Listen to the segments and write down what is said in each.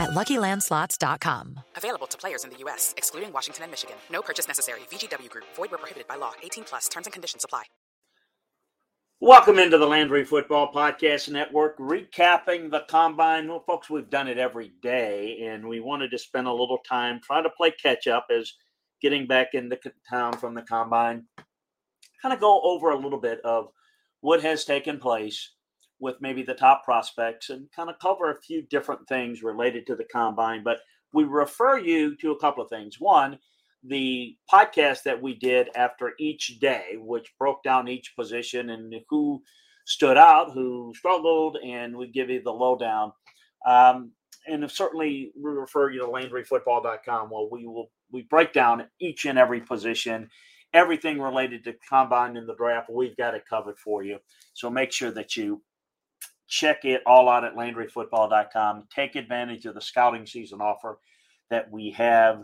at LuckyLandSlots.com. Available to players in the U.S., excluding Washington and Michigan. No purchase necessary. VGW Group. Void where prohibited by law. 18 plus. Terms and conditions apply. Welcome into the Landry Football Podcast Network, recapping the combine. Well, folks, we've done it every day, and we wanted to spend a little time trying to play catch up as getting back into town from the combine. Kind of go over a little bit of what has taken place with maybe the top prospects and kind of cover a few different things related to the combine. But we refer you to a couple of things. One, the podcast that we did after each day, which broke down each position and who stood out, who struggled, and we give you the lowdown. Um, and certainly we refer you to LandryFootball.com where we will we break down each and every position, everything related to combine in the draft. We've got it covered for you. So make sure that you check it all out at LandryFootball.com. Take advantage of the scouting season offer that we have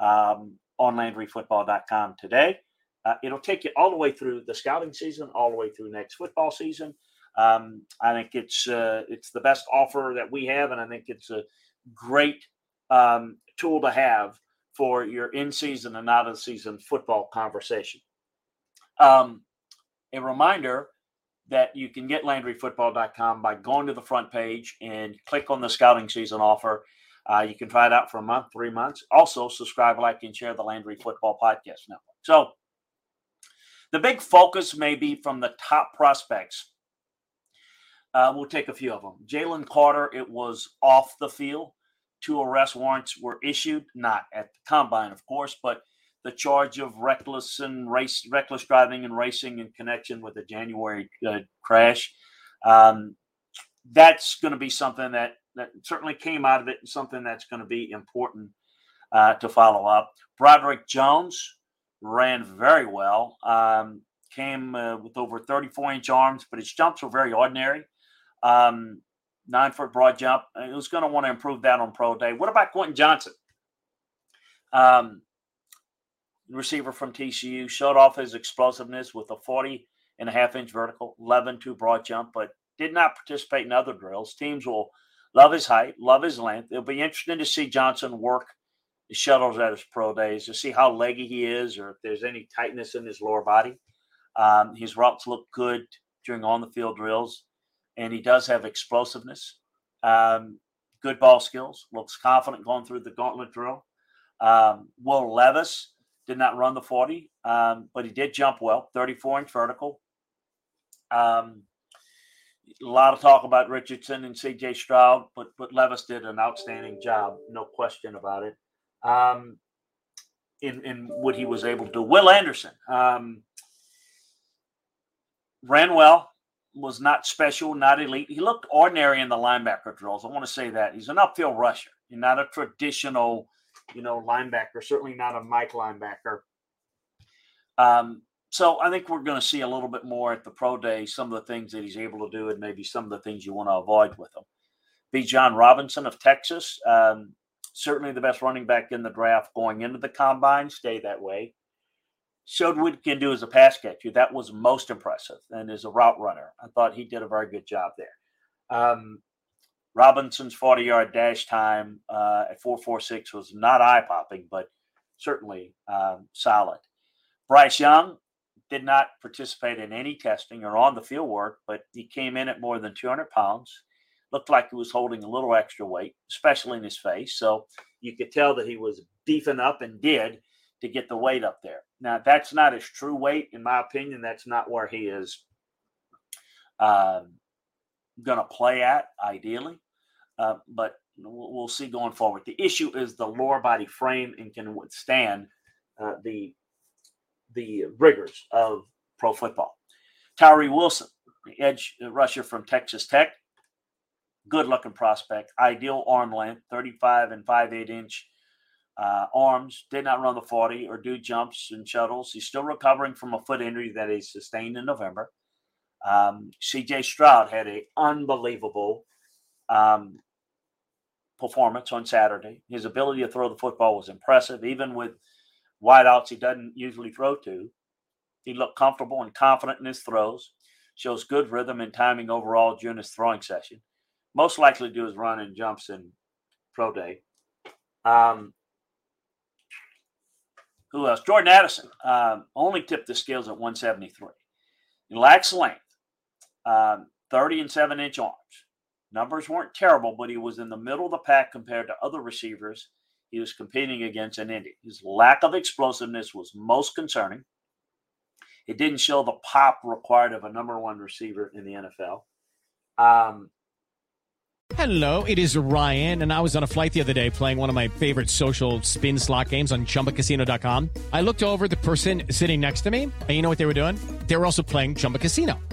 um, on LandryFootball.com today. Uh, it'll take you all the way through the scouting season, all the way through next football season. Um, I think it's uh, it's the best offer that we have, and I think it's a great um, tool to have for your in-season and out-of-season football conversation. Um, a reminder that you can get LandryFootball.com by going to the front page and click on the scouting season offer. Uh, you can try it out for a month, three months. Also, subscribe, like, and share the Landry Football Podcast Network. So, the big focus may be from the top prospects. Uh, we'll take a few of them. Jalen Carter, it was off the field. Two arrest warrants were issued, not at the combine, of course, but the charge of reckless and race, reckless driving and racing in connection with the January uh, crash. Um, that's going to be something that that certainly came out of it, and something that's going to be important uh, to follow up. Broderick Jones ran very well. Um, came uh, with over 34 inch arms, but his jumps were very ordinary. Um, nine foot broad jump. He was going to want to improve that on pro day. What about Quentin Johnson? Um, receiver from TCU, showed off his explosiveness with a 40 and a half inch vertical, 11 2 broad jump, but did not participate in other drills. Teams will love his height, love his length. It'll be interesting to see Johnson work the shuttles at his pro days to see how leggy he is or if there's any tightness in his lower body. Um, his routes look good during on the field drills, and he does have explosiveness. Um, good ball skills, looks confident going through the gauntlet drill. Um, Will Levis, did not run the 40, um, but he did jump well, 34 inch vertical. Um, a lot of talk about Richardson and CJ Stroud, but but Levis did an outstanding job, no question about it. Um, in in what he was able to do. Will Anderson um, ran well, was not special, not elite. He looked ordinary in the linebacker drills. I want to say that he's an upfield rusher, He's not a traditional you know, linebacker, certainly not a Mike linebacker. Um, so I think we're going to see a little bit more at the pro day, some of the things that he's able to do, and maybe some of the things you want to avoid with him. Bijan Robinson of Texas, um, certainly the best running back in the draft going into the combine. Stay that way. Showed what he can do as a pass catcher. That was most impressive, and as a route runner, I thought he did a very good job there. Um, Robinson's 40 yard dash time uh, at 446 was not eye popping, but certainly um, solid. Bryce Young did not participate in any testing or on the field work, but he came in at more than 200 pounds. Looked like he was holding a little extra weight, especially in his face. So you could tell that he was beefing up and did to get the weight up there. Now, that's not his true weight, in my opinion. That's not where he is um, going to play at, ideally. Uh, but we'll, we'll, see going forward. The issue is the lower body frame and can withstand uh, the the rigors of pro football. Tyree Wilson, the edge rusher from Texas Tech, good looking prospect, ideal arm length, 35 and 5 8 inch uh, arms, did not run the 40 or do jumps and shuttles. He's still recovering from a foot injury that he sustained in November. Um, CJ Stroud had an unbelievable um, performance on Saturday. His ability to throw the football was impressive, even with wideouts he doesn't usually throw to. He looked comfortable and confident in his throws, shows good rhythm and timing overall during his throwing session. Most likely to do his run and jumps in pro day. Um, who else? Jordan Addison um, only tipped the scales at 173. He lacks length, um, 30 and 7 inch arms. Numbers weren't terrible, but he was in the middle of the pack compared to other receivers he was competing against in Indy. His lack of explosiveness was most concerning. It didn't show the pop required of a number one receiver in the NFL. Um, Hello, it is Ryan, and I was on a flight the other day playing one of my favorite social spin slot games on chumbacasino.com. I looked over the person sitting next to me, and you know what they were doing? They were also playing Chumba Casino.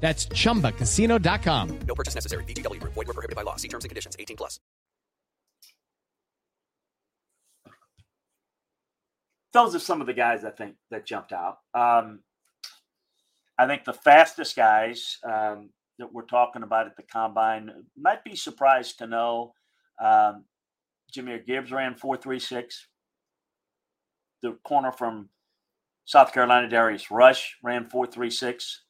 That's chumbacasino.com. No purchase necessary. VGW Group. Void were prohibited by law. See terms and conditions 18 plus. Those are some of the guys I think that jumped out. Um, I think the fastest guys um, that we're talking about at the combine might be surprised to know um, Jahmyr Gibbs ran 436. The corner from South Carolina, Darius Rush ran 436.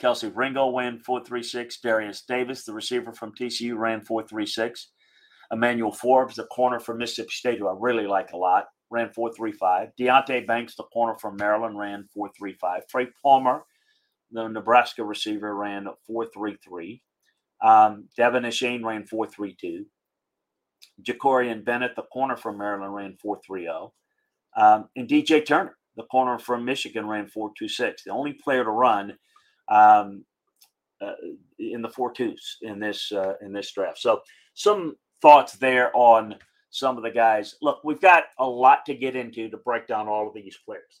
Kelee Ringo ran 436. Derius Davis, the receiver from TCU, ran 436. Emmanuel Forbes, the corner from Mississippi State, who I really like a lot, ran 435. Deonte Banks, the corner from Maryland, ran 435. Trey Palmer, the Nebraska receiver, ran 433. Um, De'Von Achane ran 432. Jakorian Bennett, the corner from Maryland, ran 430. Um, and DJ Turner, the corner from Michigan, ran 426. The only player to run um, uh, in the four twos in this uh, in this draft. So some thoughts there on some of the guys. Look, we've got a lot to get into to break down all of these players.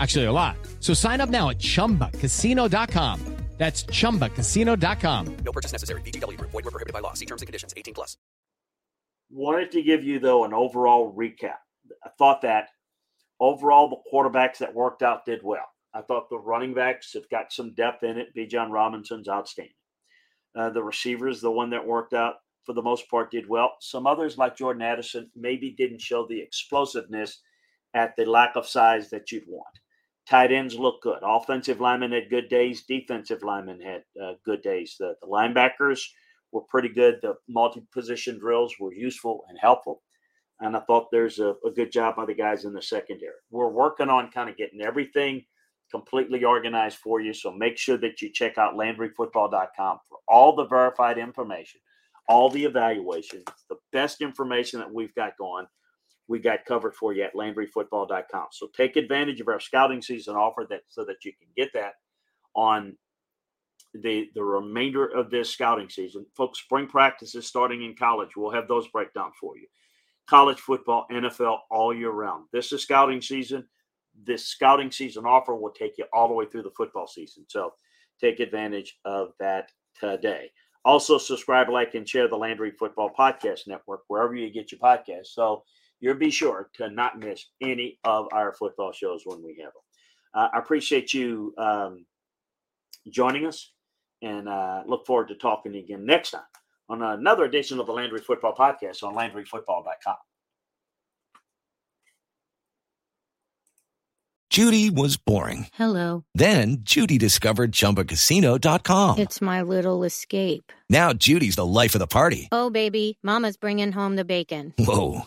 Actually, a lot. So sign up now at chumbacasino.com. That's chumbacasino.com. No purchase necessary. VGW Group. Void were prohibited by law. See terms and conditions. 18 plus. Wanted to give you though an overall recap. I thought that overall the quarterbacks that worked out did well. I thought the running backs have got some depth in it. Bijan Robinson's outstanding. Uh, the receivers, the one that worked out for the most part, did well. Some others, like Jordan Addison, maybe didn't show the explosiveness at the lack of size that you'd want. Tight ends look good. Offensive linemen had good days. Defensive linemen had uh, good days. The, the linebackers were pretty good. The multi position drills were useful and helpful. And I thought there's a, a good job by the guys in the secondary. We're working on kind of getting everything completely organized for you. So make sure that you check out LandryFootball.com for all the verified information, all the evaluations, the best information that we've got going we got covered for you at LandryFootball.com. So take advantage of our scouting season offer that so that you can get that on the the remainder of this scouting season. Folks, spring practices starting in college. We'll have those breakdown for you. College football, NFL all year round. This is scouting season. This scouting season offer will take you all the way through the football season. So take advantage of that today. Also, subscribe, like, and share the Landry Football Podcast Network wherever you get your podcasts. So you'll be sure to not miss any of our football shows when we have them. Uh, I appreciate you um, joining us and uh, look forward to talking again next time on another edition of the Landry Football Podcast on LandryFootball.com. Judy was boring. Hello. Then Judy discovered ChumbaCasino.com. It's my little escape. Now Judy's the life of the party. Oh, baby, Mama's bringing home the bacon. Whoa,